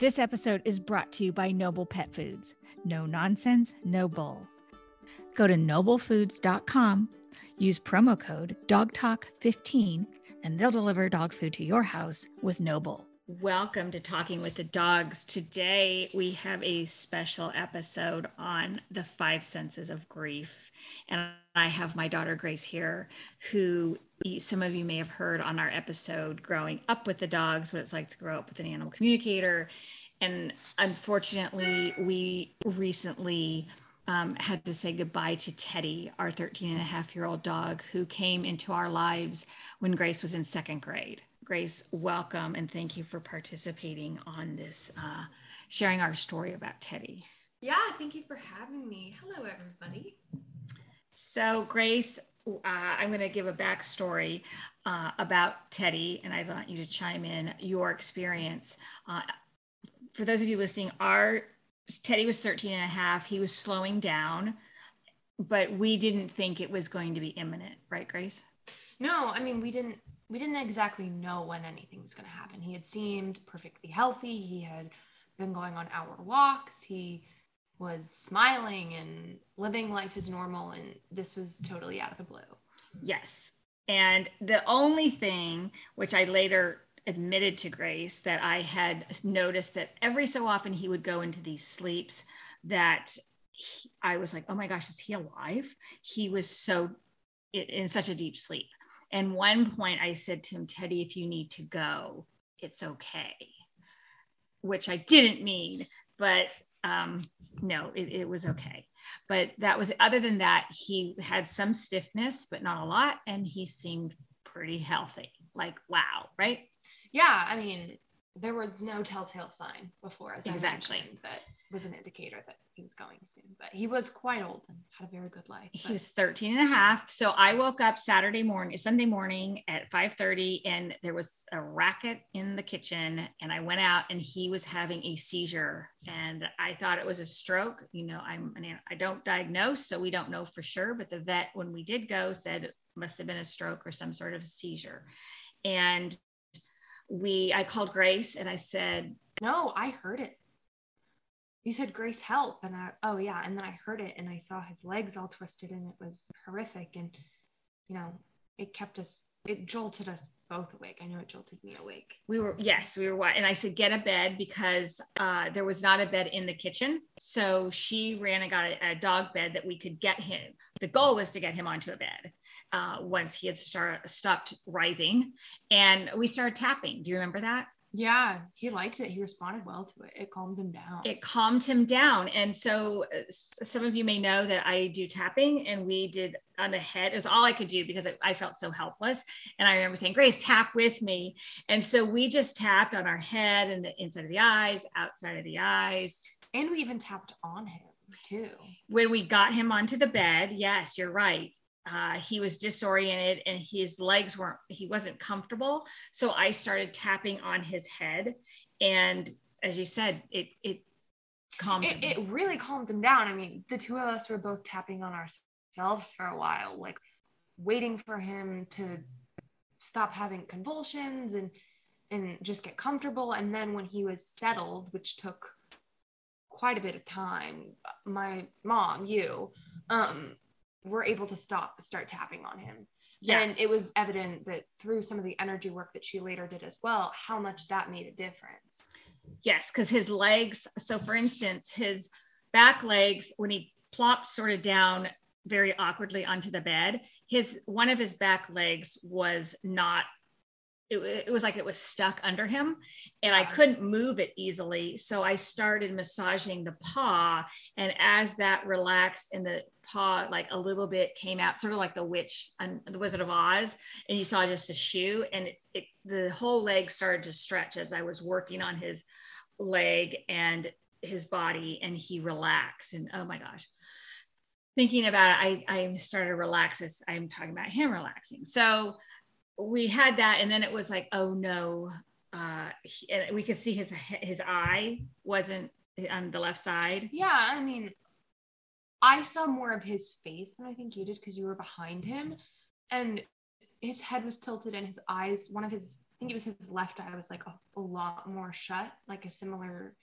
This episode is brought to you by Noble Pet Foods. No nonsense, no bull. Go to noblefoods.com, use promo code DOGTALK15, and they'll deliver dog food to your house with Noble. Welcome to Talking with the Dogs. Today we have a special episode on the five senses of grief. And I have my daughter Grace here, who some of you may have heard on our episode growing up with the dogs, what it's like to grow up with an animal communicator. And unfortunately, we recently um, had to say goodbye to Teddy, our 13 and a half year old dog, who came into our lives when Grace was in second grade. Grace, welcome and thank you for participating on this, uh, sharing our story about Teddy. Yeah, thank you for having me. Hello, everybody. So, Grace, uh, I'm going to give a backstory uh, about Teddy, and I want you to chime in your experience. Uh, for those of you listening, our Teddy was 13 and a half. He was slowing down, but we didn't think it was going to be imminent, right, Grace? No, I mean, we didn't we didn't exactly know when anything was going to happen. He had seemed perfectly healthy. He had been going on hour walks. He was smiling and living life as normal. And this was totally out of the blue. Yes. And the only thing, which I later admitted to Grace, that I had noticed that every so often he would go into these sleeps that he, I was like, oh my gosh, is he alive? He was so in such a deep sleep. And one point I said to him, Teddy, if you need to go, it's okay, which I didn't mean, but um, no, it, it was okay. But that was, other than that, he had some stiffness, but not a lot. And he seemed pretty healthy. Like, wow, right? Yeah. I mean, there was no telltale sign before, as exactly. I mentioned, that was an indicator that he was going soon. But he was quite old and had a very good life. But. He was 13 and a half. So I woke up Saturday morning, Sunday morning at 5:30, and there was a racket in the kitchen. And I went out and he was having a seizure. And I thought it was a stroke. You know, I'm an, I don't diagnose, so we don't know for sure. But the vet, when we did go, said it must have been a stroke or some sort of seizure. And we I called Grace and I said, No, I heard it. You said Grace help. And I oh yeah. And then I heard it and I saw his legs all twisted and it was horrific. And you know, it kept us it jolted us both awake. I know it jolted me awake. We were yes, we were what and I said get a bed because uh, there was not a bed in the kitchen. So she ran and got a, a, dog bed that we could get him. The goal was to get him onto a bed uh, once he had start, stopped writhing, and we started tapping. Do you remember that? Yeah, he liked it. He responded well to it. It calmed him down. It calmed him down. And so uh, some of you may know that I do tapping and we did on the head. It was all I could do because I felt so helpless. And I remember saying, Grace, tap with me. And so we just tapped on our head and the inside of the eyes, outside of the eyes. And we even tapped on him too. When we got him onto the bed, yes, you're right uh, he was disoriented and his legs weren't he wasn't comfortable. So i started tapping on his head and as you said it it calmed it, it really calmed him down. I mean the two of us were both tapping on ourselves for a while like waiting for him to stop having convulsions and and just get comfortable. And then when he was settled which took quite a bit of time my mom you um were able to stop start tapping on him yeah. and it was evident that through some of the energy work that she later did as well how much that made a difference yes because his legs so for instance his back legs when he plopped sort of down very awkwardly onto the bed his one of his back legs was not it, it was like it was stuck under him and I couldn't move it easily. So I started massaging the paw. And as that relaxed and the paw, like a little bit came out, sort of like the witch and the Wizard of Oz, and you saw just a shoe, and it, it, the whole leg started to stretch as I was working on his leg and his body, and he relaxed. And oh my gosh thinking about it, I, I started to relax as I'm talking about him relaxing. So we had that and then it was like oh no uh he, and we could see his his eye wasn't on the left side yeah i mean i saw more of his face than i think you did because you were behind him and his head was tilted and his eyes one of his I think it was his left eye was like a, a lot more shut, like a similar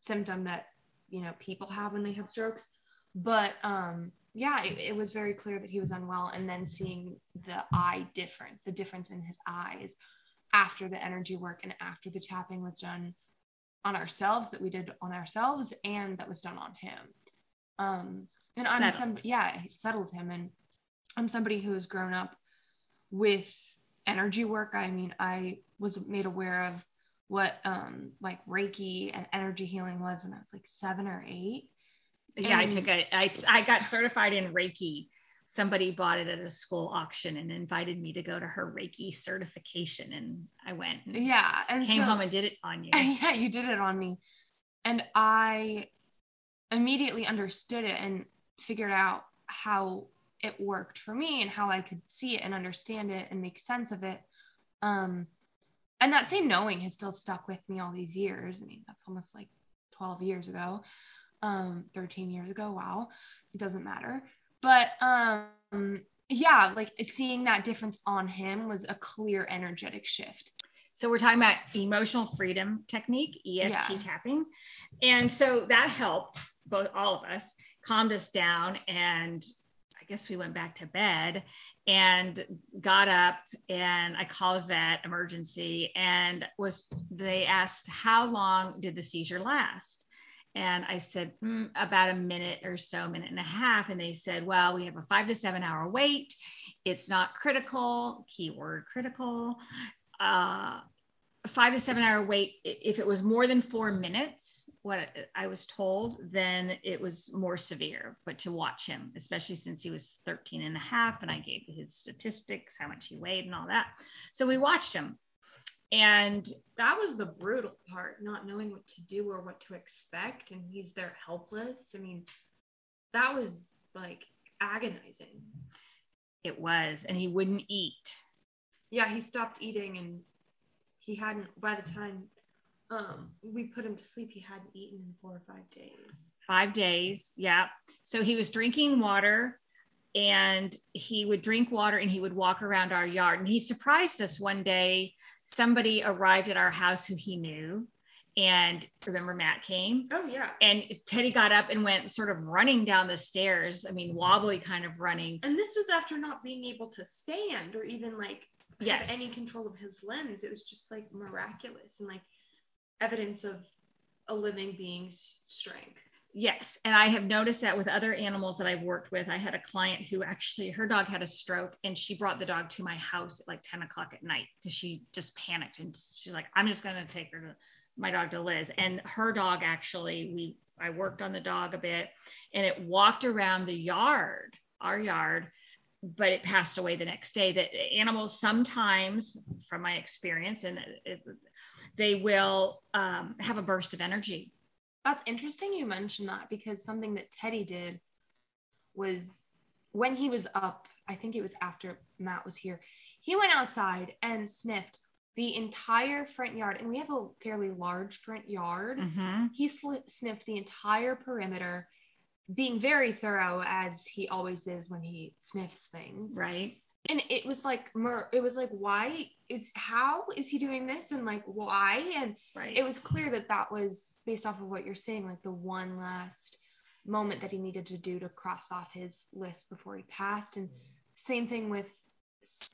symptom that you know people have when they have strokes. But um, yeah, it, it was very clear that he was unwell, and then seeing the eye different, the difference in his eyes after the energy work and after the tapping was done on ourselves that we did on ourselves and that was done on him. Um, and I'm some, yeah, it settled him. And I'm somebody who has grown up with energy work. I mean, I was made aware of what um like Reiki and energy healing was when I was like seven or eight. Yeah, I took a I I got certified in Reiki. Somebody bought it at a school auction and invited me to go to her Reiki certification, and I went. And yeah, and came so, home and did it on you. Yeah, you did it on me, and I immediately understood it and figured out how it worked for me and how I could see it and understand it and make sense of it. Um, and that same knowing has still stuck with me all these years. I mean, that's almost like 12 years ago, um, 13 years ago. Wow. It doesn't matter. But um, yeah, like seeing that difference on him was a clear energetic shift. So we're talking about emotional freedom technique, EFT yeah. tapping. And so that helped both all of us, calmed us down and I guess we went back to bed and got up and I called a vet emergency and was they asked how long did the seizure last? And I said mm, about a minute or so, minute and a half. And they said, well, we have a five to seven hour wait. It's not critical, keyword critical. Uh, five to seven hour wait if it was more than four minutes what i was told then it was more severe but to watch him especially since he was 13 and a half and i gave his statistics how much he weighed and all that so we watched him and that was the brutal part not knowing what to do or what to expect. And he's there helpless. I mean that was like agonizing. It was. And he wouldn't eat. Yeah he stopped eating and he hadn't by the time um, we put him to sleep he hadn't eaten in four or five days. Five days. Yeah so he was drinking water and he would drink water and he would walk around our yard and he surprised us one day somebody arrived at our house who he knew and remember Matt came? Oh yeah. And Teddy got up and went sort of running down the stairs. I mean, wobbly kind of running. And this was after not being able to stand or even like yes. any control of his limbs. It was just like miraculous and like evidence of a living being's strength. Yes. And I have noticed that with other animals that I've worked with. I had a client who actually, her dog had a stroke and she brought the dog to my house at like 10 o'clock at night because she just panicked. And she's like, I'm just going to take her to my dog to Liz. And her dog actually, we, I worked on the dog a bit and it walked around the yard, our yard, but it passed away the next day. That animals sometimes, from my experience, and it, they will um, have a burst of energy. That's interesting you mentioned that because something that Teddy did was when he was up, I think it was after Matt was here, he went outside and sniffed the entire front yard. And we have a fairly large front yard. Mm-hmm. He sl- sniffed the entire perimeter being very thorough as he always is when he sniffs things. Right. And it was like it was like why is how is he doing this and like why and right. it was clear that that was based off of what you're saying like the one last moment that he needed to do to cross off his list before he passed and same thing with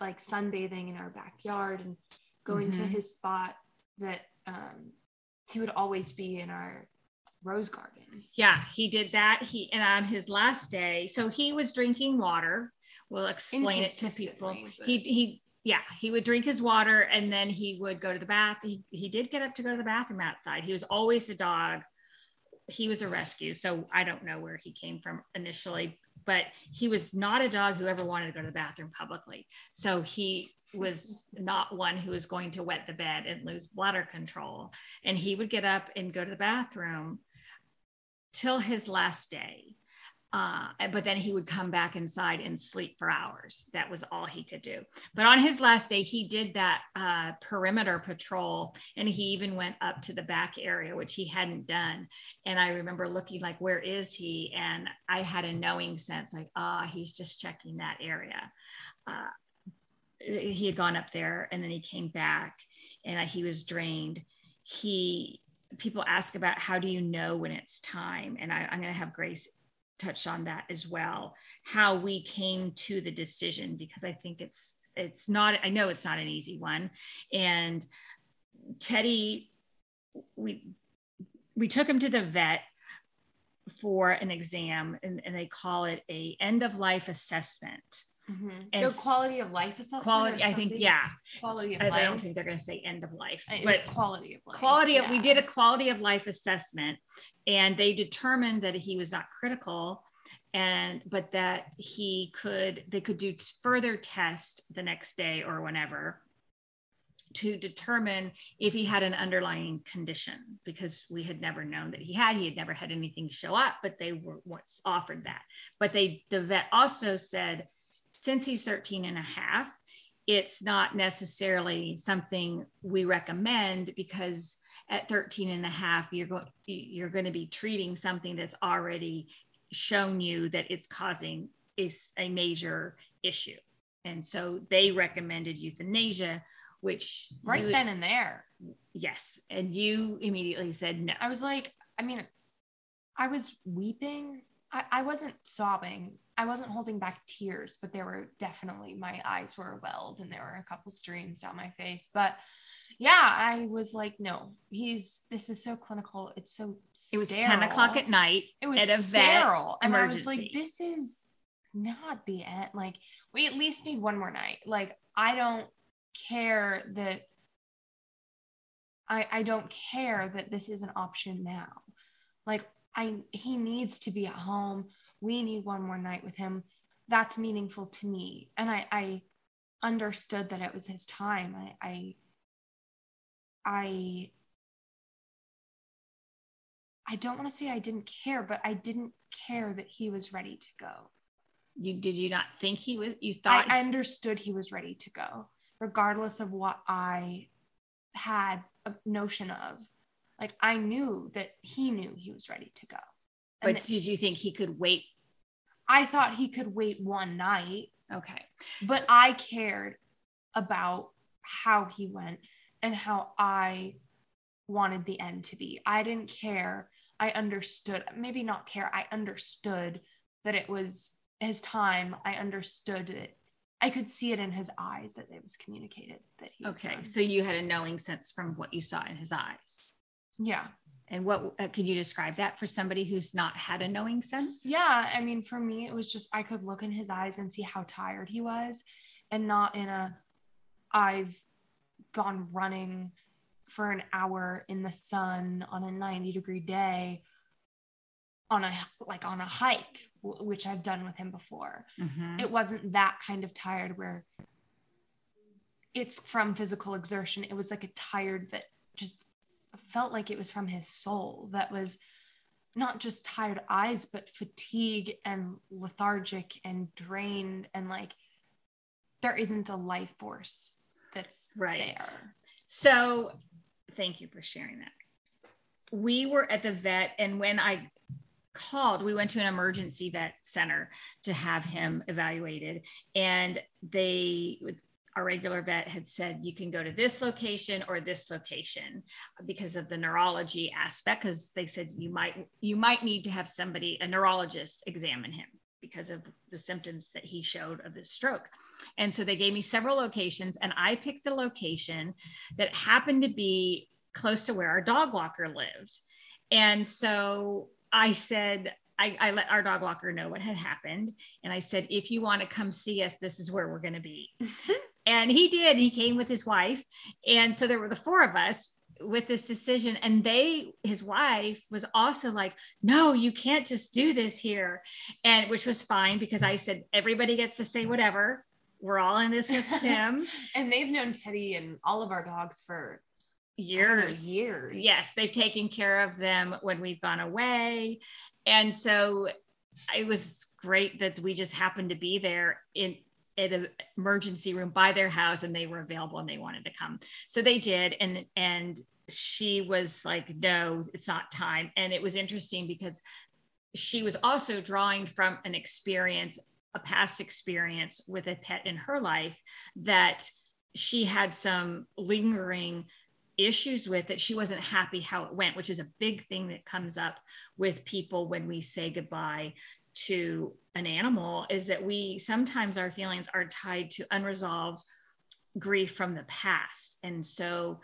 like sunbathing in our backyard and going mm-hmm. to his spot that um, he would always be in our rose garden. Yeah, he did that. He and on his last day, so he was drinking water. We'll explain it to people. But... He he yeah, he would drink his water and then he would go to the bath. He he did get up to go to the bathroom outside. He was always a dog. He was a rescue, so I don't know where he came from initially, but he was not a dog who ever wanted to go to the bathroom publicly. So he was not one who was going to wet the bed and lose bladder control. And he would get up and go to the bathroom till his last day. Uh, but then he would come back inside and sleep for hours. That was all he could do. But on his last day, he did that uh, perimeter patrol and he even went up to the back area, which he hadn't done. And I remember looking like, where is he? And I had a knowing sense like, ah, oh, he's just checking that area. Uh, he had gone up there and then he came back and he was drained. He people ask about how do you know when it's time, and I, I'm going to have Grace touch on that as well. How we came to the decision because I think it's it's not. I know it's not an easy one, and Teddy, we we took him to the vet for an exam and, and they call it a end of life assessment Mm-hmm. And so quality of life assessment. Quality, I think, yeah. Quality of I, life. I don't think they're going to say end of life, it but quality of life. Quality of. Yeah. We did a quality of life assessment, and they determined that he was not critical, and but that he could. They could do further test the next day or whenever to determine if he had an underlying condition because we had never known that he had he had never had anything show up but they were once offered that but they the vet also said since he's 13 and a half, it's not necessarily something we recommend because at 13 and a half, you're going, you're going to be treating something that's already shown you that it's causing is a major issue. And so they recommended euthanasia, which right you, then and there. Yes. And you immediately said no. I was like, I mean, I was weeping. I, I wasn't sobbing I wasn't holding back tears, but there were definitely my eyes were welled and there were a couple streams down my face. But yeah, I was like, no, he's this is so clinical. It's so sterile. it was 10 o'clock at night. It was at a sterile. and emergency. I was like, this is not the end. Like, we at least need one more night. Like, I don't care that I I don't care that this is an option now. Like I he needs to be at home. We need one more night with him. That's meaningful to me. And i i understood that it was his time. I i i, I don't want to say i didn't care but i didn't care that he was ready to go. You did you not think he was you thought I, I understood he was ready to go regardless of what i had a notion of like i knew that he knew he was ready to go but did you think he could wait? I thought he could wait one night. Okay. But I cared about how he went and how I wanted the end to be. I didn't care. I understood, maybe not care. I understood that it was his time. I understood that I could see it in his eyes that it was communicated that he Okay. So you had a knowing sense from what you saw in his eyes. Yeah. And what uh, could you describe that for somebody who's not had a knowing sense? Yeah, I mean, for me, it was just I could look in his eyes and see how tired he was, and not in a I've gone running for an hour in the sun on a 90 degree day on a like on a hike which i've done with him before mm-hmm. it wasn't that kind of tired where it's from physical exertion it was like a tired that just felt like it was from his soul that was not just tired eyes but fatigue and lethargic and drained and like there isn't a life force that's right. there. So thank you for sharing that. We were at the vet and when i called we went to an emergency vet center to have him evaluated and they our regular vet had said you can go to this location or this location because of the neurology aspect because they said you might you might need to have somebody a neurologist examine him because of the symptoms that he showed of this stroke and so they gave me several locations and i picked the location that happened to be close to where our dog walker lived and so i said I, I, let our dog walker know what had happened. And I said, if you want to come see us, this is where we're going to be. And he did. He came with his wife. And so there were the four of us with this decision. And they, his wife was also like, no, you can't just do this here. And which was fine because I said, everybody gets to say whatever. We're all in this with him. and they've known Teddy and all of our dogs for years. Know, years. Yes. They've taken care of them when we've gone away. And so it was great that we just happened to be there in at an emergency room by their house and they were available and they wanted to come. So they did. And and she was like no it's not time. And it was interesting because she was also drawing from an experience a past experience with a pet in her life that she had some lingering issues with that she wasn't happy how it went which is a big thing that comes up with people when we say goodbye to an animal is that we sometimes our feelings are tied to unresolved grief from the past. And so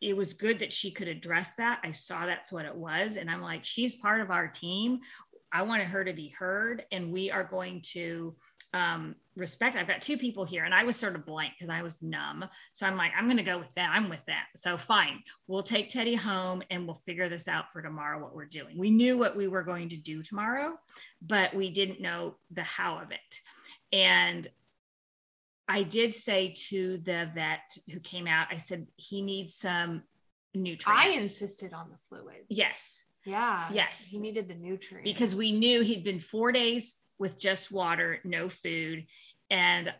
it was good that she could address that. I saw that's what it was. And i'm like she's part of our team. I wanted her to be heard. And we are going to um, respect. I've got two people here, and I was sort of blank because I was numb. So I'm like, I'm going to go with that. I'm with that. So fine, we'll take Teddy home and we'll figure this out for tomorrow. What we're doing. We knew what we were going to do tomorrow, but we didn't know the how of it. And I did say to the vet who came out, I said he needs some nutrients. I insisted on the fluids. Yes. Yeah. Yes. He needed the nutrients because we knew he'd been four days with just water, no food. And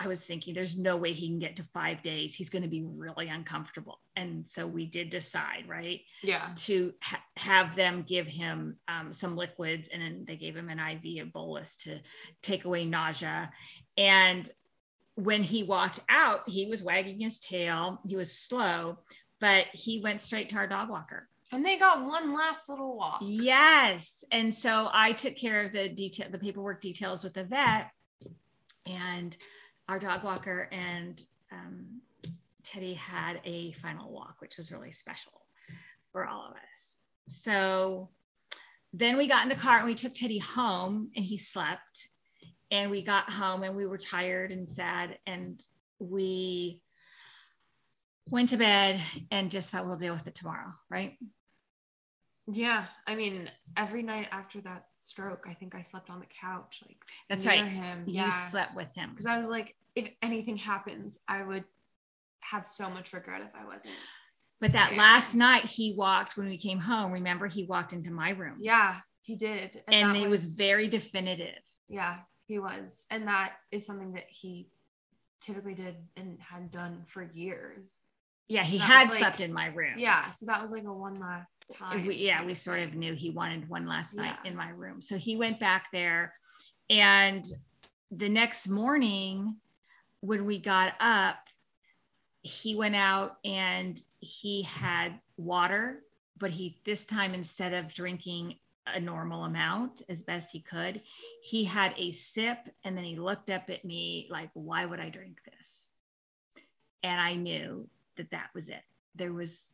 I was thinking, there's no way he can get to five days. He's going to be really uncomfortable. And so we did decide, right? Yeah. To ha- have them give him um, some liquids. And then they gave him an IV, a bolus to take away nausea. And when he walked out, he was wagging his tail. He was slow, but he went straight to our dog walker. And they got one last little walk. Yes. And so I took care of the detail, the paperwork details with the vet and our dog walker and um, Teddy had a final walk, which was really special for all of us. So then we got in the car and we took Teddy home and he slept. And we got home and we were tired and sad. And we went to bed and just thought we'll deal with it tomorrow. Right. Yeah, I mean, every night after that stroke, I think I slept on the couch, like that's right. Him, you yeah, slept with him because I was like, if anything happens, I would have so much regret if I wasn't. But that Yeah. last night he walked when we came home. Remember, he walked into my room. Yeah, he did, And that it was very definitive. yeah, he was, and that is something that he typically did and had done for years. Yeah, he had like- slept in my room. Yeah, so that was like a one last time. We, yeah, we sort of knew he wanted one last night Yeah. in my room. So he went back there. And the next morning, when we got up, he went out and he had water, but he, this time, instead of drinking a normal amount as best he could, he had a sip and then he looked up at me like, why would I drink this? And I knew that that was it. There was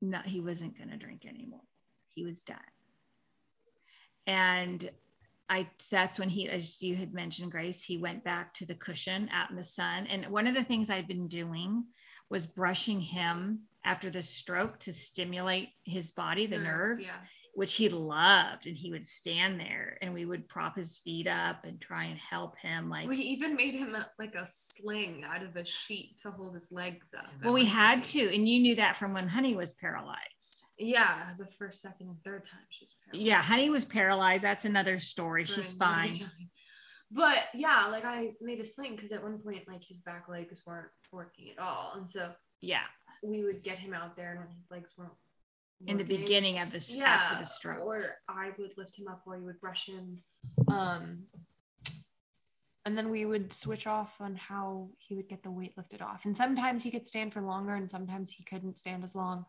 not, he wasn't going to drink anymore. He was done. And I, that's when he, as you had mentioned, Grace, he went back to the cushion out in the sun. And one of the things I'd been doing was brushing him after the stroke to stimulate his body, the nerves, Yeah. Which he loved. And he would stand there and we would prop his feet up and try and help him. Like, We even made him a, like a sling out of a sheet to hold his legs up. well, we had to. And you knew that from when Honey was paralyzed. Yeah, the first, second, and third time she was paralyzed. Yeah, Honey was paralyzed. That's another story. for She's another fine. time. But yeah, like I made a sling because at one point, like his back legs weren't working at all, and so Yeah, we would get him out there, and when his legs weren't in the beginning of this after the stroke. or I would lift him up, or he would brush him, um, and then we would switch off on how he would get the weight lifted off. And sometimes he could stand for longer, and sometimes he couldn't stand as long.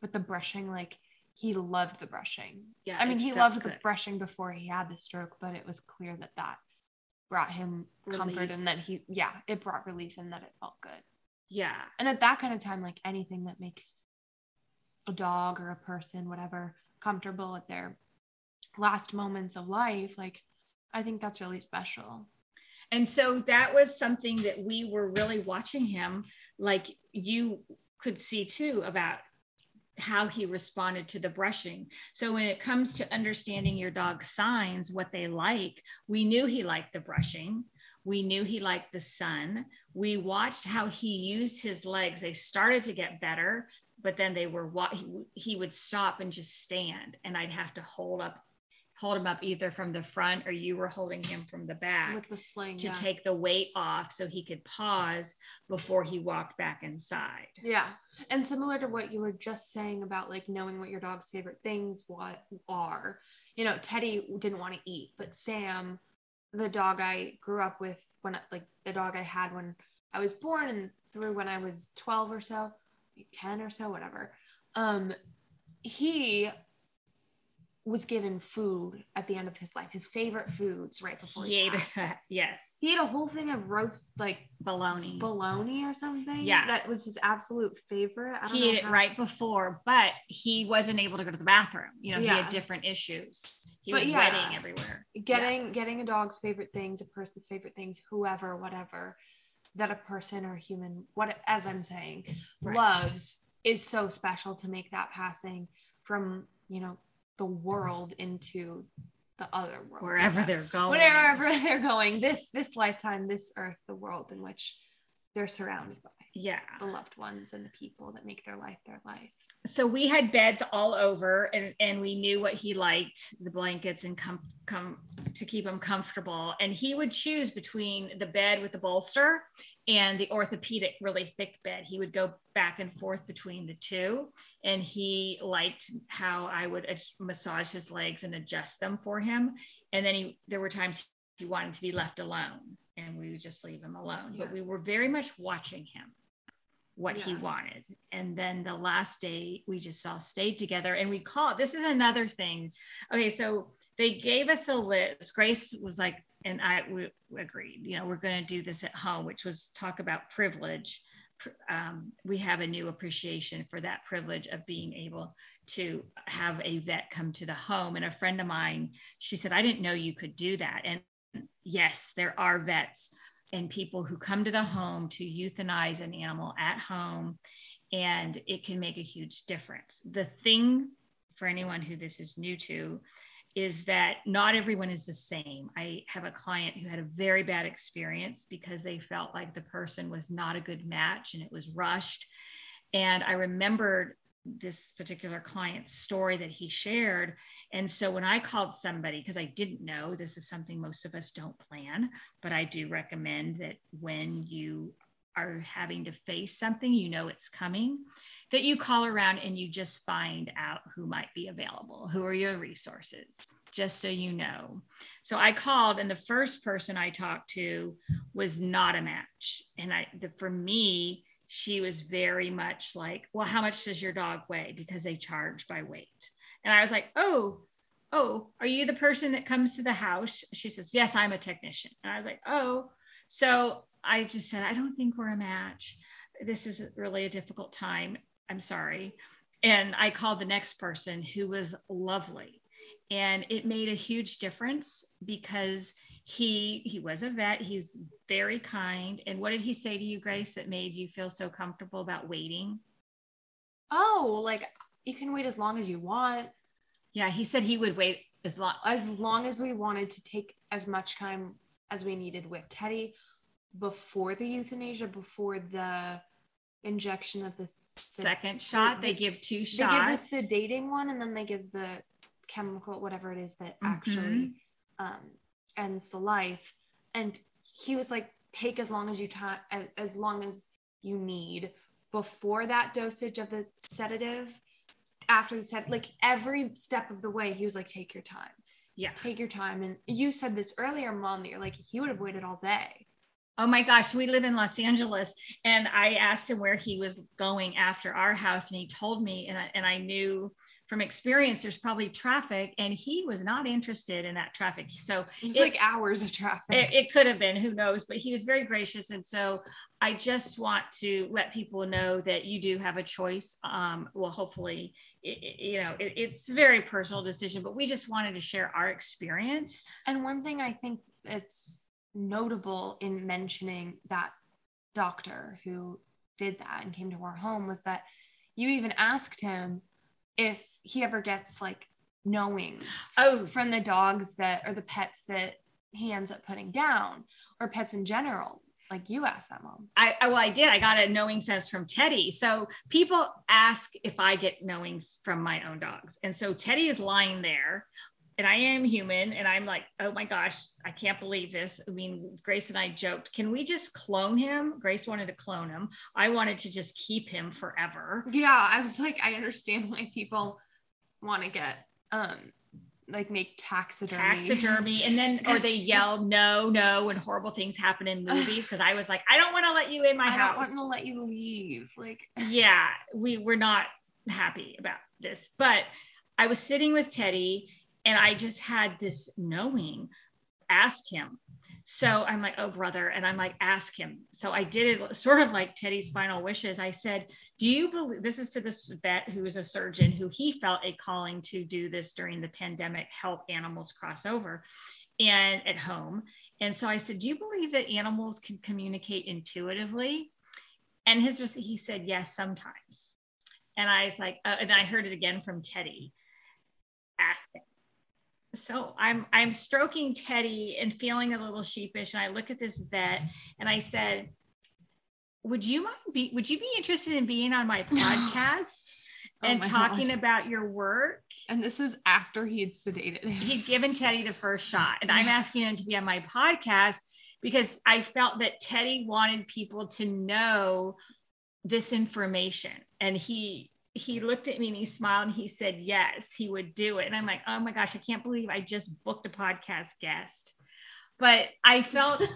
But the brushing, like he loved the brushing. Yeah, I mean, he loved the brushing before he had the stroke, but it was clear that that brought him comfort and that he, yeah, it brought relief and that it felt good. Yeah, And at that kind of time, like anything that makes a dog or a person, whatever, comfortable at their last moments of life, like I think that's really special. and so that was something that we were really watching him, like you could see too about how he responded to the brushing. So when it comes to understanding your dog's signs, what they like, we knew he liked the brushing. We knew he liked the sun. We watched how he used his legs. They started to get better, but then they were what he, he would stop and just stand, and I'd have to hold up, hold him up either from the front or you were holding him from the back With the sling. to yeah. take the weight off so he could pause before he walked back inside. Yeah. And similar to what you were just saying about like knowing what your dog's favorite things what are. You know, Teddy didn't want to eat, but Sam the dog I grew up with when like the dog I had when I was born and through when I was 12 or so, 10 or so, whatever. Um, he was given food at the end of his life, his favorite foods right before he, he ate passed. yes. He ate a whole thing of roast like Bologna. bologna or something. Yeah. that was his absolute favorite. I don't he ate it how- right before, but he wasn't able to go to the bathroom. You know, he had different issues. He But was yeah. wetting everywhere. Getting getting a dog's favorite things, a person's favorite things, whoever, whatever that a person or a human, what as I'm saying, Right. loves is so special to make that passing from you know the world into the other world Wherever they're going. wherever they're going this this lifetime this earth the world in which they're surrounded by Yeah. the loved ones and the people that make their life their life so we had beds all over and, and we knew what he liked the blankets and come come to keep him comfortable. And he would choose between the bed with the bolster and the orthopedic really thick bed. He would go back and forth between the two. And he liked how i would ad- massage his legs and adjust them for him. And then he there were times he wanted to be left alone and we would just leave him alone. But we were very much watching him what he wanted. And then the last day we just all stayed together and we called. This is another thing. Okay, so they gave us a list. Grace was like, and I we agreed, you know, we're going to do this at home, which was talk about privilege. Um, we have a new appreciation for that privilege of being able to have a vet come to the home. And a friend of mine, she said, I didn't know you could do that. And yes, there are vets and people who come to the home to euthanize an animal at home and it can make a huge difference. The thing for anyone who this is new to is that not everyone is the same. I have a client who had a very bad experience because they felt like the person was not a good match and it was rushed. And i remembered this particular client's story that he shared and so when I called somebody, because I didn't know this is something most of us don't plan, but I do recommend that when you are having to face something, you know it's coming, that you call around and you just find out who might be available, who are your resources, just so you know. So I called, and the first person I talked to was not a match. And I, the, for me, she was very much like, well, how much does your dog weigh? Because they charge by weight. And I was like, oh, oh, are you the person that comes to the house? She says, yes, I'm a technician. And I was like, oh. So I just said, I don't think we're a match. This is really a difficult time. I'm sorry. And I called the next person who was lovely. And it made a huge difference because he he was a vet. He was very kind. And what did he say to you grace that made you feel so comfortable about waiting? Oh like you can wait as long as you want. Yeah he said he would wait as long as long as we wanted to take as much time as we needed with Teddy before the euthanasia, before the injection of the second shot they, they- give two shots they give the sedating one and then they give the chemical whatever it is that Mhm. actually um, ends the life. And he was like, take as long as you time as long as you need before that dosage of the sedative. After the set, like every step of the way, he was like, take your time yeah take your time. And you said this earlier, mom, that you're like, he would have waited all day. Oh my gosh, we live in Los Angeles. And I asked him where he was going after our house, and he told me, and I, and I knew from experience there's probably traffic, and he was not interested in that traffic. So It was It- like hours of traffic. it, it could have been, who knows, but he was very gracious. And so I just want to let people know that you do have a choice. Um, well, hopefully, it, you know, it, it's a very personal decision, but we just wanted to share our experience. and one thing I think it's notable in mentioning that doctor who did that and came to our home was that you even asked him if he ever gets like knowings Oh, from the dogs that or the pets that he ends up putting down or pets in general. Like you asked that mom. I, I well, I did. I got a knowing sense from Teddy. So people ask if I get knowings from my own dogs, and so Teddy is lying there, and I am human, and I'm like, oh my gosh, I can't believe this. I mean, Grace and I joked, can we just clone him? Grace wanted to clone him. I wanted to just keep him forever. Yeah, I was like, I understand why people want to get um like make taxidermy. taxidermy and then or they yell no no when horrible things happen in movies because i was like i don't want to let you in my house. I don't want to let you leave. Like yeah we were not happy about this but i was sitting with teddy and i just had this knowing ask him. So i'm like oh brother. And i'm like ask him. So i did it sort of like teddy's final wishes. I said do you believe this is to this vet who is a surgeon who he felt a calling to do this during the pandemic help animals cross over and at home. And so i said do you believe that animals can communicate intuitively? And his he said yes sometimes. And I was like, uh, and I heard it again from Teddy. Ask him. So I'm I'm stroking Teddy and feeling a little sheepish, and I look at this vet and I said, "Would you mind be Would you be interested in being on my oh podcast Oh and my talking God. about your work?" and this was after he had sedated him. He'd given Teddy the first shot, and I'm asking him to be on my podcast because I felt that Teddy wanted people to know this information and he he looked at me and he smiled and he said yes he would do it and i'm like oh my gosh i can't believe i just booked a podcast guest but i felt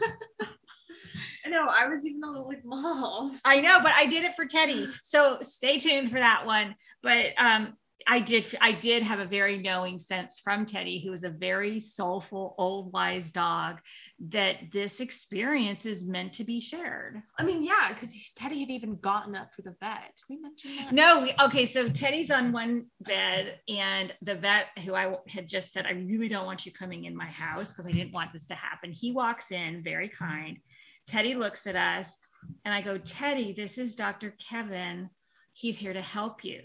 I know. I was even a little like, mom. i know but i did it for teddy so stay tuned for that one but um i did i did have a very knowing sense from teddy who is a very soulful old wise dog that this experience is meant to be shared I mean, yeah, because Teddy had even gotten up for the vet. We mention that? No, we, okay. So Teddy's on one bed, and the vet who I had just said, I really don't want you coming in my house because I didn't want this to happen. He walks in, very kind. Teddy looks at us, and I go, Teddy, this is Dr. Kevin. He's here to help you.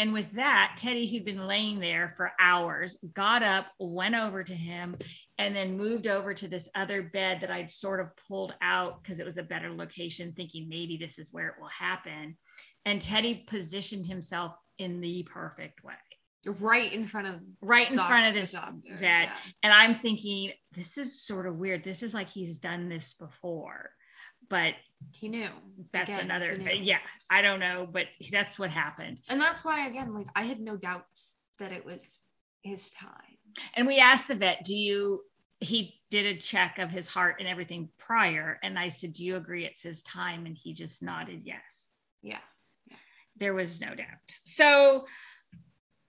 And with that, Teddy, who'd been laying there for hours, got up, went over to him, and then moved over to this other bed that I'd sort of pulled out because it was a better location, thinking maybe this is where it will happen. And Teddy positioned himself in the perfect way, Right in front of right in doc- front of this doctor, vet. yeah. And I'm thinking, this is sort of weird. This is like he's done this before, but He knew. that's Again, another, yeah, I don't know, but that's what happened. And that's why, again, like I had no doubts that it was his time. And we asked the vet, do you, he did a check of his heart and everything prior. And I said, do you agree it's his time? And he just nodded yes. Yeah. There was no doubt. So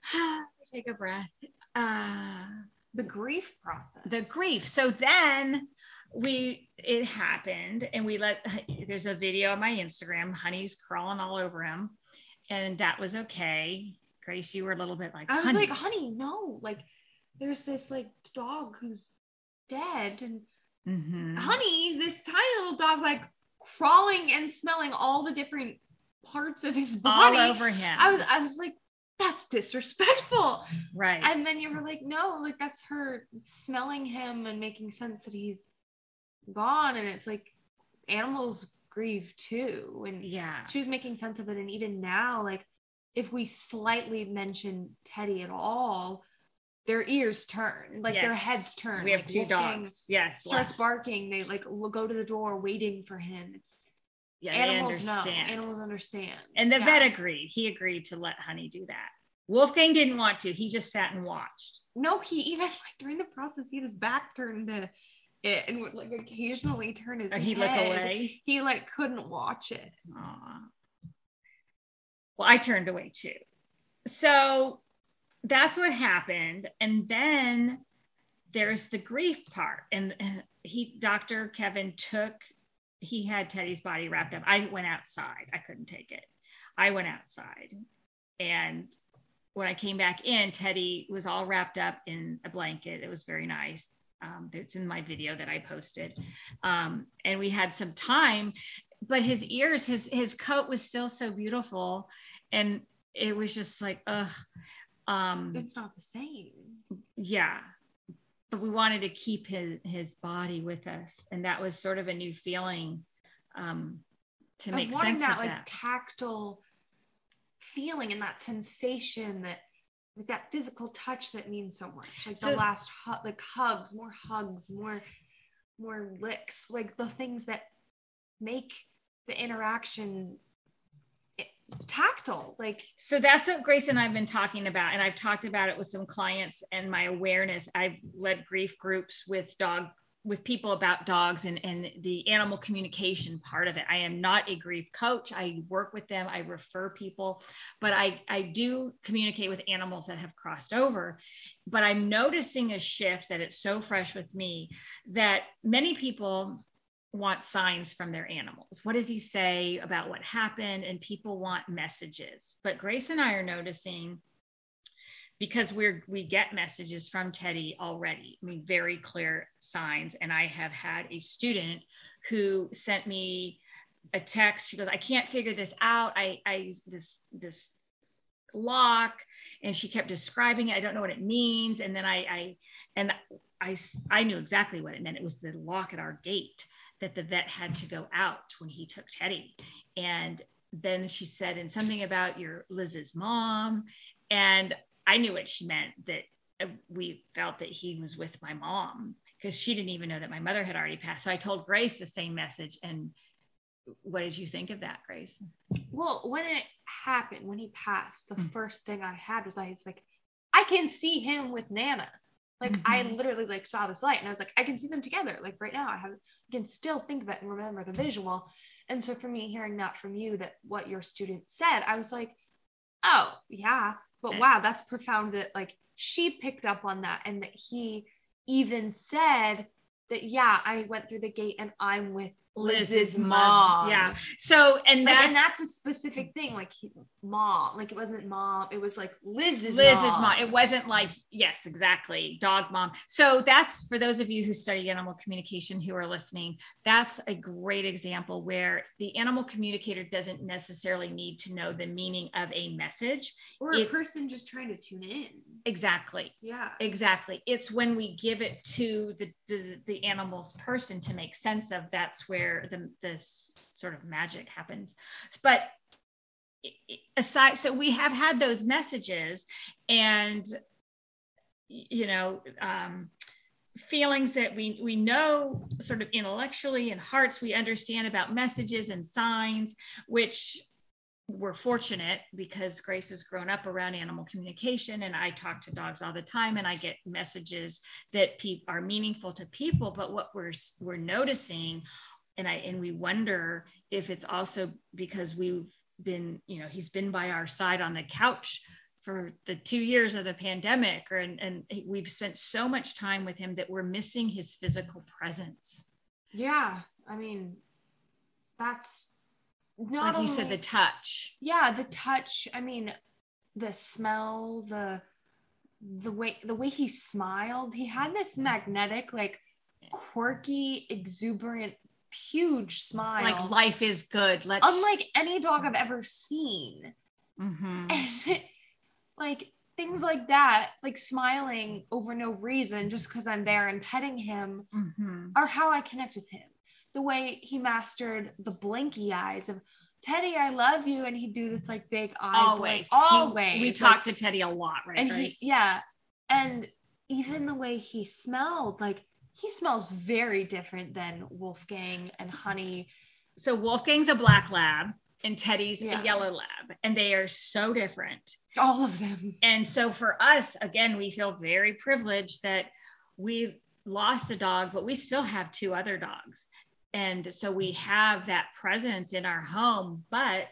take a breath. Uh, The grief process. the grief. So then we it happened and we let there's a video on my Instagram, honey's crawling all over him. And that was okay. Grace, you were a little bit like I was honey. like, honey, no. Like, there's this like dog who's dead, and Mhm. honey, this tiny little dog, like crawling and smelling all the different parts of his all body. over him. I was, I was like, that's disrespectful. right. And then you were like, no, like that's her smelling him and making sense that he's gone. And it's like animals grieve too. And yeah. she was making sense of it. And even now, like if we slightly mention Teddy at all, their ears turn, like their heads turn. We have like two Wolfgang dogs. Yes. Starts barking. They like will go to the door waiting for him. It's Yeah, animals know. understand. Animals understand. And the Yeah. vet agreed. He agreed to let Honey do that. Wolfgang didn't want to. He just sat and watched. No, he even like during the process, he had his back turned to it and would like occasionally turn his Or he'd look head. away. He like couldn't watch it. Aw. Well, I turned away too. So that's what happened. And then there's the grief part. And, and he, Dr. Kevin took, he had Teddy's body wrapped up. I went outside. I couldn't take it. I went outside. And when I came back in, Teddy was all wrapped up in a blanket. It was very nice. Um, it's in my video that I posted. Um, and we had some time, but his ears, his his coat was still so beautiful, and it was just like, ugh. Um, It's not the same. yeah, but we wanted to keep his his body with us, and that was sort of a new feeling um, to Of make sense that of like that. tactile feeling and that sensation that like that physical touch that means so much. Like So- the last hu- like hugs, more hugs, more more licks, like the things that make the interaction eh, tactile. Like so that's what Grace and I've been talking about. And I've talked about it with some clients and my awareness. I've led grief groups with dog with people about dogs and, and the animal communication part of it. I am not a grief coach. I work with them, I refer people, but I, I do communicate with animals that have crossed over. But I'm noticing a shift that it's so fresh with me that many people want signs from their animals. What does he say about what happened? And people want messages. But Grace and I are noticing because we're we get messages from Teddy already. I mean, very clear signs. And I have had a student who sent me a text. She goes, I can't figure this out. I I this this lock and she kept describing it. I don't know what it means. And then I I and I I knew exactly what it meant. It was the lock at our gate that the vet had to go out when he took Teddy. And then she said, and something about your Liz's mom. And I knew what she meant that uh, we felt that he was with my mom because she didn't even know that my mother had already passed. So I told Grace the same message. And what did you think of that, Grace? Well, when it happened, when he passed, the mm-hmm. first thing I had was I was like, I can see him with Nana. Like mm-hmm. I literally like saw this light and I was like, I can see them together. Like right now, I have I can still think of it and remember the visual. And so for me, hearing that from you, that what your student said, I was like, oh yeah, but wow, that's profound that like she picked up on that and that he even said that yeah, I went through the gate and I'm with Liz's mom. Yeah. So and that's like, and that's a specific thing. Like he, mom, like it wasn't mom. It was like Liz's Liz's mom. mom. It wasn't like yes, exactly, dog mom. So that's for those of you who study animal communication who are listening. That's a great example where the animal communicator doesn't necessarily need to know the meaning of a message or a person just trying to tune in. Exactly. Yeah. Exactly. It's when we give it to the the, the animal's person to make sense of. That's where the this sort of magic happens but aside so we have had those messages and you know um, feelings that we we know sort of intellectually and hearts we understand about messages and signs which we're fortunate because Grace has grown up around animal communication and I talk to dogs all the time and I get messages that pe- are meaningful to people. But what we're we're noticing and i and we wonder if it's also because we've been you know he's been by our side on the couch for the two years of the pandemic or and, and we've spent so much time with him that we're missing his physical presence. Yeah i mean that's not like only, you said the touch yeah the touch i mean the smell the the way the way he smiled he had this magnetic like quirky exuberant huge smile. Like life is good. Let's unlike any dog I've ever seen. Mm-hmm. And like things like that, like smiling over no reason just because I'm there and petting him, mm-hmm. are how I connect with him. The way he mastered the blinky eyes of Teddy, I love you, and he'd do this like big eye always, blink. always. He, we talked to Teddy a lot, right? And he, yeah, and even the way he smelled, like he smells very different than Wolfgang and Honey. So Wolfgang's a black lab and Teddy's yeah. a yellow lab, and they are so different. All of them. And so for us, again, we feel very privileged that we lost a dog, but we still have two other dogs. And so we have that presence in our home, but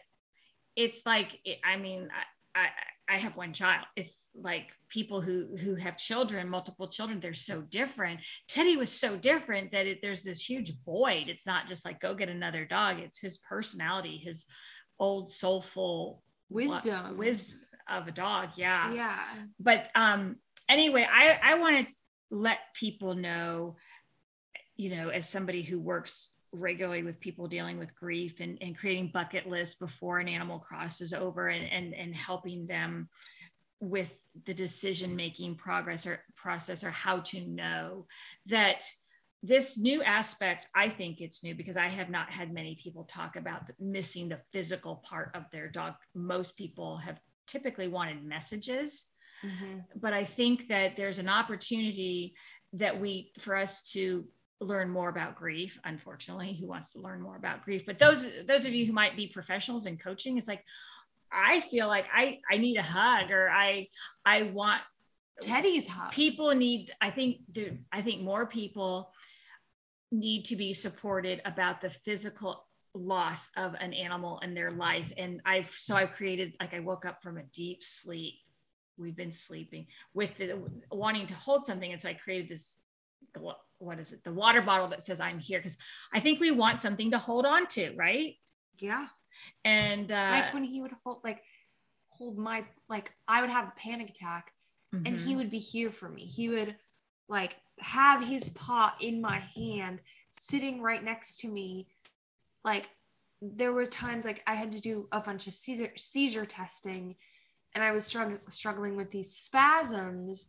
it's like, I mean, I, I, I have one child. It's like people who who have children, multiple children, they're so different. Teddy was so different that it, there's this huge void. It's not just like go get another dog. It's his personality, his old soulful wisdom, wisdom of a dog. Yeah, yeah. But um, anyway, I I wanted to let people know, you know, as somebody who works regularly with people dealing with grief and, and creating bucket lists before an animal crosses over and, and, and helping them with the decision making progress or process or how to know that this new aspect i think it's new because i have not had many people talk about the, missing the physical part of their dog most people have typically wanted messages mm-hmm. but i think that there's an opportunity that we for us to learn more about grief unfortunately who wants to learn more about grief? But those those of you who might be professionals in coaching it's like I feel like I I need a hug or I I want Teddy's hug. people need I think there I think more people need to be supported about the physical loss of an animal in their life. And I've so I've created like I woke up from a deep sleep. We've been sleeping with the wanting to hold something. And so I created this what is it the water bottle that says I'm here because I think we want something to hold on to right yeah and uh like when he would hold like hold my like I would have a panic attack and he mhm. would be here for me. He would like have his paw in my hand, sitting right next to me. Like there were times like I had to do a bunch of seizure seizure testing, and I was struggling struggling with these spasms,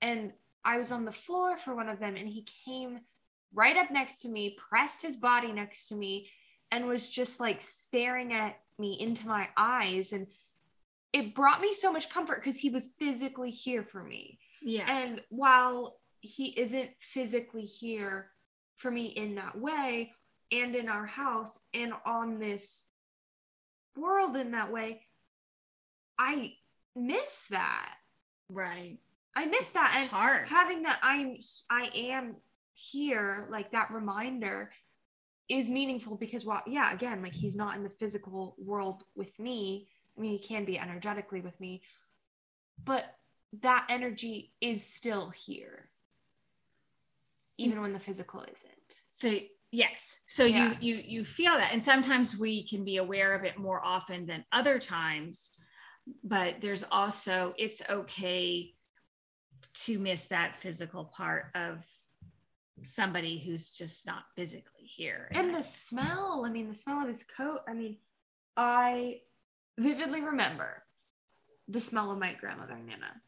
and I was on the floor for one of them, and he came right up next to me, pressed his body next to me, and was just like staring at me into my eyes and it brought me so much comfort because he was physically here for me. yeah And while he isn't physically here for me in that way and in our house and on this world in that way, I miss that. right I miss that. And hard having that I'm I am here, like that reminder is meaningful because well, yeah, again, like he's not in the physical world with me. I mean, he can be energetically with me, but that energy is still here. Even when the physical isn't. so yes so Yeah. you you you feel that and sometimes we can be aware of it more often than other times but there's also it's okay to miss that physical part of somebody who's just not physically here And the smell, I mean, the smell of his coat. I mean, I vividly remember the smell of my grandmother, Nana.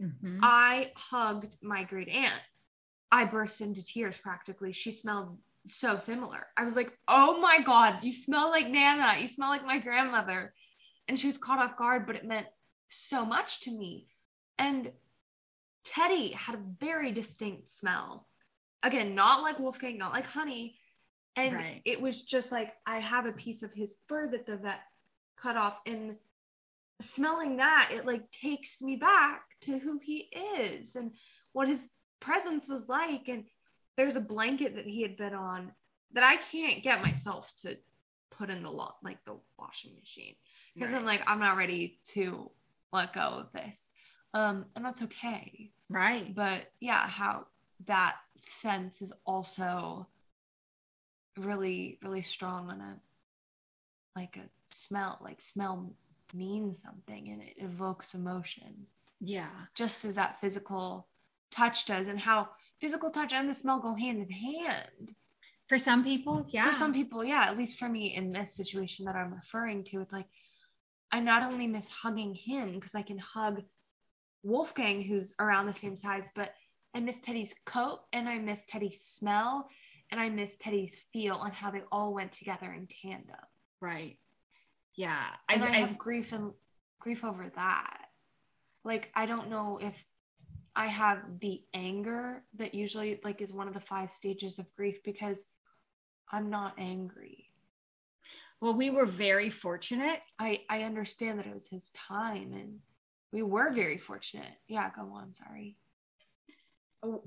Mhm. I hugged my great aunt. I burst into tears practically. She smelled so similar. I was like, oh my God, you smell like Nana. You smell like my grandmother. And she was caught off guard, but it meant so much to me. And Teddy had a very distinct smell. Again, not like Wolfgang, not like honey. And Right. it was just like, I have a piece of his fur that the vet cut off. And smelling that, it like takes me back to who he is and what his presence was like. And there's a blanket that he had been on that I can't get myself to put in the lo- like the washing machine because I'm like I'm not ready to let go of this, um, and that's okay. right But yeah, how that sense is also really really strong on a like a smell. Like smell means something and it evokes emotion yeah just as that physical touch does and how physical touch and the smell go hand in hand for some people yeah for some people yeah at least for me in this situation that i'm referring to it's like i not only miss hugging him because i can hug wolfgang who's around the same size but i miss teddy's coat and i miss teddy's smell and i miss teddy's feel and how they all went together in tandem right yeah and I, I, have grief and grief over that. Like I don't know if I have the anger that usually like is one of the five stages of grief because I'm not angry. well we were very fortunate I I understand that it was his time and we were very fortunate. Yeah, go on, sorry. Oh,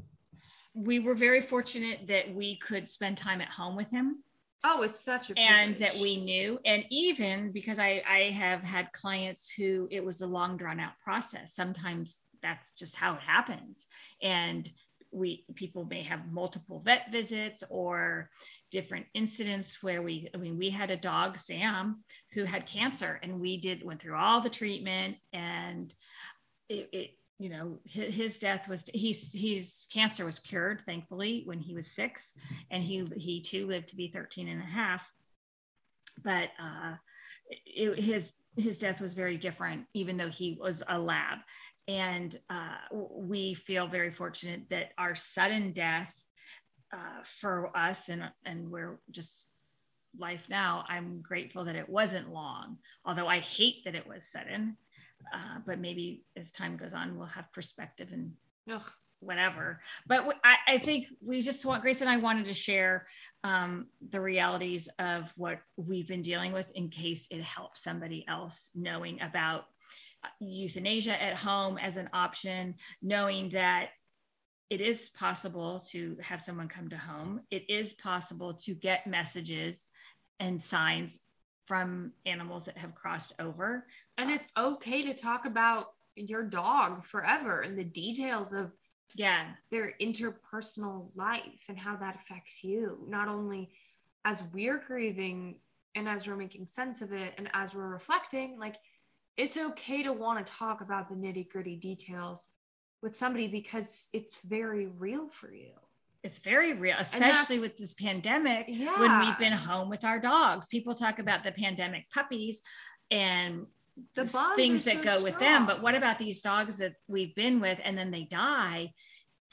we were very fortunate that we could spend time at home with him. Oh, it's such a and that we knew. And even because I, I have had clients who it was a long drawn out process. Sometimes that's just how it happens. And we people may have multiple vet visits or different incidents where we i mean we had a dog sam who had cancer and we did went through all the treatment and it, it you know his, his death was he's he's cancer was cured thankfully when he was six and he he too lived to be 13 and a half. But uh it, his his death was very different even though he was a lab. And uh we feel very fortunate that our sudden death uh for us and and we're just life now i'm grateful that it wasn't long although i hate that it was sudden uh, but maybe as time goes on we'll have perspective and Ugh, whatever. But I, I, think we just want Grace and I wanted to share um, the realities of what we've been dealing with in case it helps somebody else knowing about euthanasia at home as an option, knowing that it is possible to have someone come to home. It is possible to get messages and signs from animals that have crossed over. And it's okay to talk about your dog forever and the details of yeah their interpersonal life and how that affects you not only as we're grieving and as we're making sense of it and as we're reflecting like it's okay to want to talk about the nitty gritty details with somebody because it's very real for you it's very real especially with this pandemic yeah. when we've been home with our dogs people talk about the pandemic puppies and the things that so go strong. with them but what about these dogs that we've been with and then they die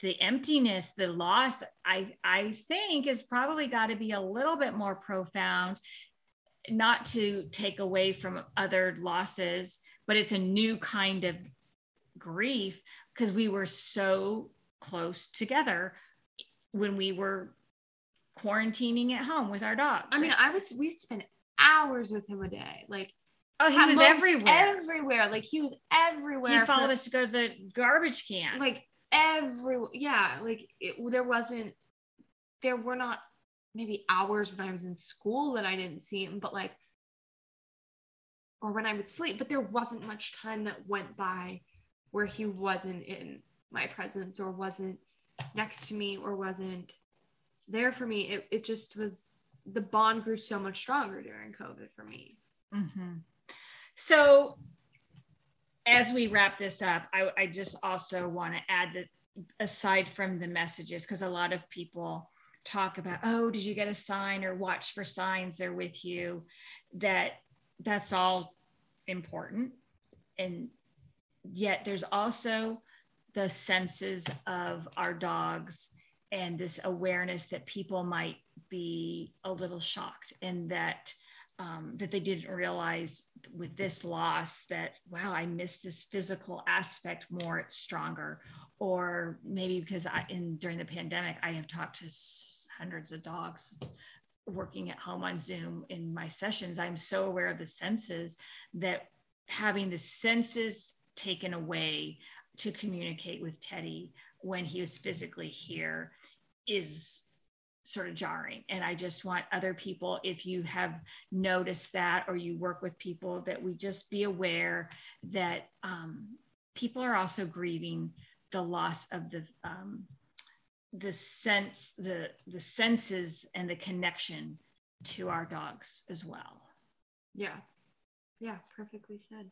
the emptiness the loss i i think is probably got to be a little bit more profound not to take away from other losses but it's a new kind of grief because we were so close together when we were quarantining at home with our dogs i mean i would we'd spend hours with him a day like Oh, he was everywhere. Everywhere. Like he was everywhere. He followed for, us to go to the garbage can. Like every yeah, like it, there wasn't there were not maybe hours when I was in school that I didn't see him, but like or when I would sleep, but there wasn't much time that went by where he wasn't in my presence or wasn't next to me or wasn't there for me. It, it just was the bond grew so much stronger during COVID for me. Mm-hmm. So, as we wrap this up, I, I just also want to add that aside from the messages, because a lot of people talk about, oh, did you get a sign or watch for signs they're with you, that that's all important. And yet, there's also the senses of our dogs and this awareness that people might be a little shocked and that um, that they didn't realize with this loss that wow i missed this physical aspect more it's stronger. Or maybe because i in during the pandemic i have talked to hundreds of dogs working at home on zoom in my sessions. I'm so aware of the senses that having the senses taken away to communicate with teddy when he was physically here is sort of jarring. And I just want other people, if you have noticed that or you work with people, that we just be aware that um, people are also grieving the loss of the um, the sense, the the senses and the connection to our dogs as well. Yeah. Yeah, perfectly said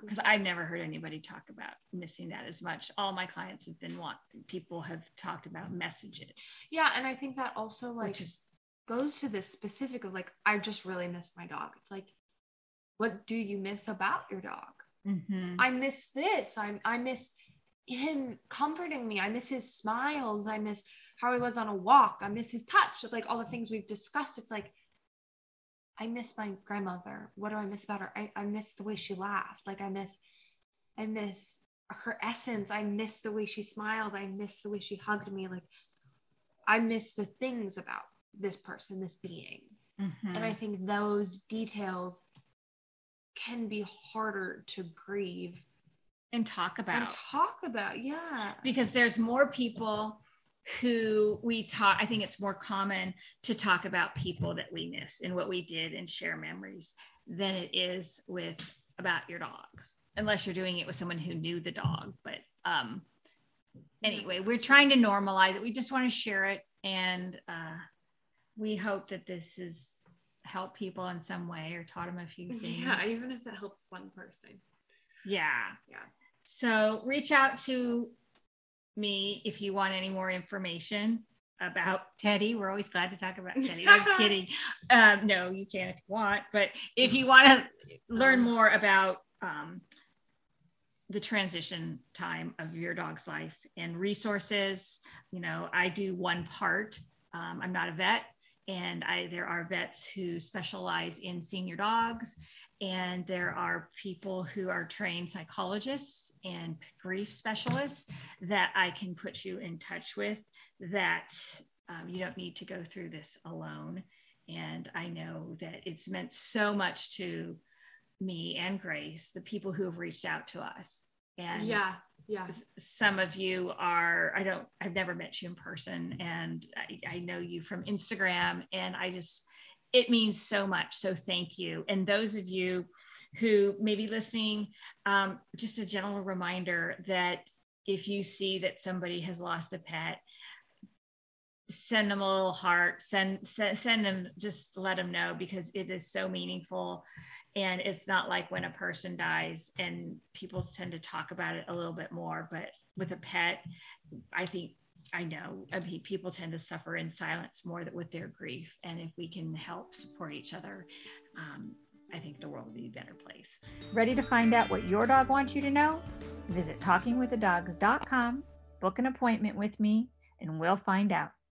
because um, I've never heard anybody talk about missing that as much. All my clients have been want people have talked about messages. Yeah, and I think that also like is, goes to this specific of like I just really miss my dog. It's like, what do you miss about your dog? Mm-hmm. I miss this. I I miss him comforting me. I miss his smiles. I miss how he was on a walk. I miss his touch. Like all the things we've discussed. It's like I miss my grandmother. What do I miss about her? I, I miss the way she laughed. Like I miss, I miss her essence. I miss the way she smiled. I miss the way she hugged me. Like I miss the things about this person, this being. Mm-hmm. And I think those details can be harder to grieve and talk about. And talk about, yeah. Because there's more people who we talk i think it's more common to talk about people that we miss and what we did and share memories than it is with about your dogs unless you're doing it with someone who knew the dog but um anyway we're trying to normalize it. We just want to share it and uh we hope that this has helped people in some way or taught them a few things. yeah even if it helps one person. Yeah. Yeah. So reach out to me if you want any more information about Teddy. We're always glad to talk about Teddy. I'm kidding. Um, no, you can if you want. But if you want to learn more about um, the transition time of your dog's life and resources, you know, I do one part. Um, I'm not a vet, and I there are vets who specialize in senior dogs and there are people who are trained psychologists and grief specialists that I can put you in touch with that um, you don't need to go through this alone. And I know that it's meant so much to me and Grace, the people who have reached out to us. And yeah, yeah. Some of you are, I don't, I've never met you in person, and I, I know you from Instagram, and I just, it means so much. So thank you. And those of you who may be listening, um, just a general reminder that if you see that somebody has lost a pet, send them a little heart, send, send, send them, just let them know because it is so meaningful. And it's not like when a person dies and people tend to talk about it a little bit more, but with a pet, I think I know I mean, people tend to suffer in silence more with their grief. And if we can help support each other, um, I think the world will be a better place. Ready to find out what your dog wants you to know? Visit talkingwiththedogs.com, book an appointment with me, and we'll find out.